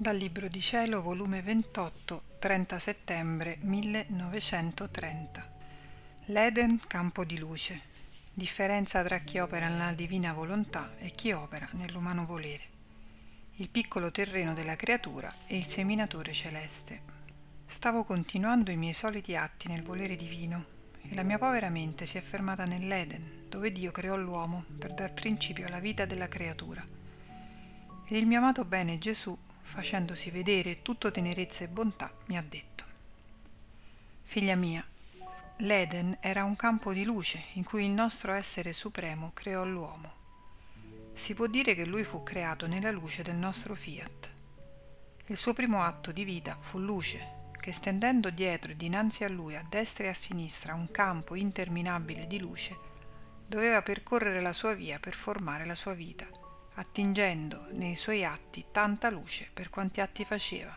Dal Libro di Cielo, volume 28, 30 settembre 1930. L'Eden, campo di luce. Differenza tra chi opera nella divina volontà e chi opera nell'umano volere. Il piccolo terreno della creatura e il seminatore celeste. Stavo continuando i miei soliti atti nel volere divino e la mia povera mente si è fermata nell'Eden, dove Dio creò l'uomo per dar principio alla vita della creatura. Ed il mio amato bene Gesù facendosi vedere tutto tenerezza e bontà, mi ha detto Figlia mia, l'Eden era un campo di luce in cui il nostro essere supremo creò l'uomo. Si può dire che lui fu creato nella luce del nostro fiat. Il suo primo atto di vita fu luce, che stendendo dietro e dinanzi a lui a destra e a sinistra un campo interminabile di luce, doveva percorrere la sua via per formare la sua vita attingendo nei suoi atti tanta luce per quanti atti faceva,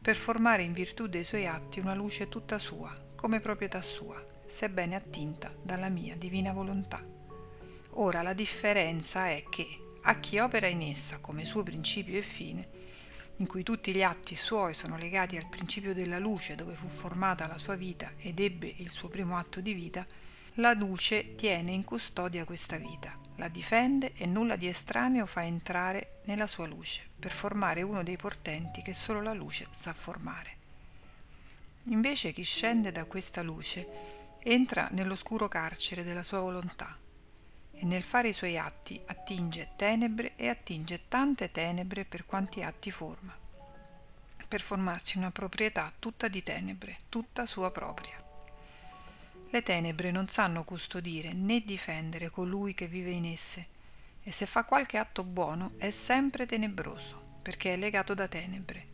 per formare in virtù dei suoi atti una luce tutta sua, come proprietà sua, sebbene attinta dalla mia divina volontà. Ora la differenza è che a chi opera in essa come suo principio e fine, in cui tutti gli atti suoi sono legati al principio della luce dove fu formata la sua vita ed ebbe il suo primo atto di vita, la luce tiene in custodia questa vita la difende e nulla di estraneo fa entrare nella sua luce per formare uno dei portenti che solo la luce sa formare. Invece chi scende da questa luce entra nell'oscuro carcere della sua volontà e nel fare i suoi atti attinge tenebre e attinge tante tenebre per quanti atti forma, per formarsi una proprietà tutta di tenebre, tutta sua propria. Le tenebre non sanno custodire né difendere colui che vive in esse, e se fa qualche atto buono è sempre tenebroso, perché è legato da tenebre.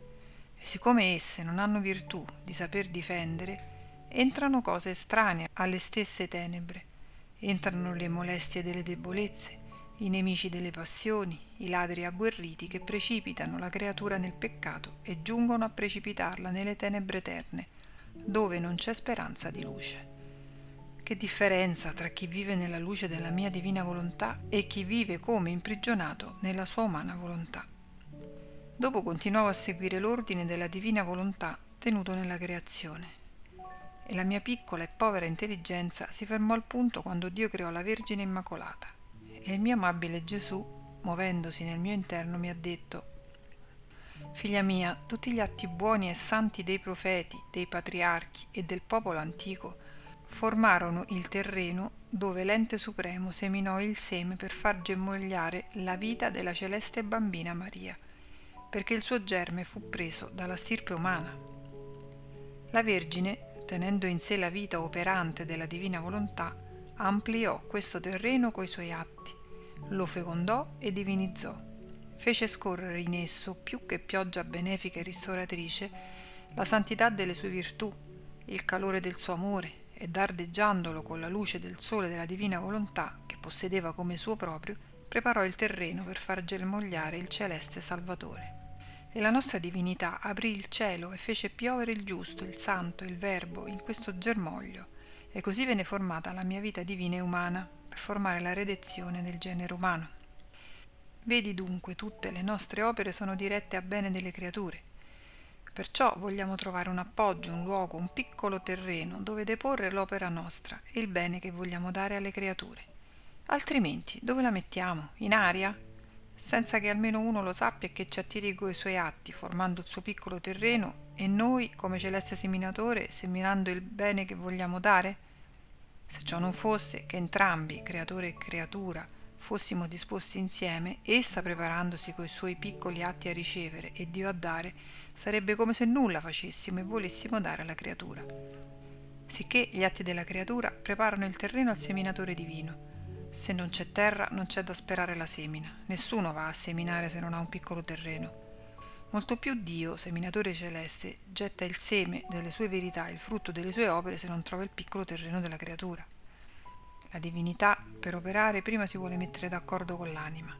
E siccome esse non hanno virtù di saper difendere, entrano cose estranee alle stesse tenebre, entrano le molestie delle debolezze, i nemici delle passioni, i ladri agguerriti che precipitano la creatura nel peccato e giungono a precipitarla nelle tenebre eterne, dove non c'è speranza di luce. Che differenza tra chi vive nella luce della mia divina volontà e chi vive come imprigionato nella sua umana volontà. Dopo continuavo a seguire l'ordine della divina volontà tenuto nella creazione. E la mia piccola e povera intelligenza si fermò al punto quando Dio creò la Vergine Immacolata. E il mio amabile Gesù, muovendosi nel mio interno, mi ha detto Figlia mia, tutti gli atti buoni e santi dei profeti, dei patriarchi e del popolo antico formarono il terreno dove l'ente supremo seminò il seme per far germogliare la vita della celeste bambina Maria, perché il suo germe fu preso dalla stirpe umana. La Vergine, tenendo in sé la vita operante della divina volontà, ampliò questo terreno coi suoi atti, lo fecondò e divinizzò, fece scorrere in esso, più che pioggia benefica e ristoratrice, la santità delle sue virtù, il calore del suo amore, e dardeggiandolo con la luce del sole della divina volontà che possedeva come suo proprio, preparò il terreno per far germogliare il celeste Salvatore. E la nostra divinità aprì il cielo e fece piovere il giusto, il santo, il verbo in questo germoglio, e così venne formata la mia vita divina e umana, per formare la redenzione del genere umano. Vedi dunque tutte le nostre opere sono dirette a bene delle creature, Perciò vogliamo trovare un appoggio, un luogo, un piccolo terreno dove deporre l'opera nostra e il bene che vogliamo dare alle creature. Altrimenti dove la mettiamo? In aria? Senza che almeno uno lo sappia e che ci attiri coi suoi atti, formando il suo piccolo terreno, e noi, come celeste seminatore, seminando il bene che vogliamo dare? Se ciò non fosse che entrambi, creatore e creatura, fossimo disposti insieme, essa preparandosi coi suoi piccoli atti a ricevere e Dio a dare, sarebbe come se nulla facessimo e volessimo dare alla creatura. Sicché gli atti della creatura preparano il terreno al seminatore divino. Se non c'è terra non c'è da sperare la semina, nessuno va a seminare se non ha un piccolo terreno. Molto più Dio, seminatore celeste, getta il seme delle sue verità, il frutto delle sue opere se non trova il piccolo terreno della creatura. La divinità, per operare, prima si vuole mettere d'accordo con l'anima.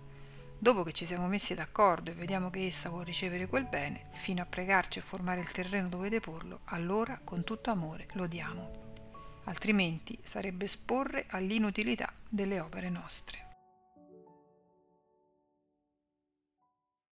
Dopo che ci siamo messi d'accordo e vediamo che essa vuole ricevere quel bene, fino a pregarci e formare il terreno dove deporlo, allora con tutto amore lo diamo. Altrimenti sarebbe esporre all'inutilità delle opere nostre.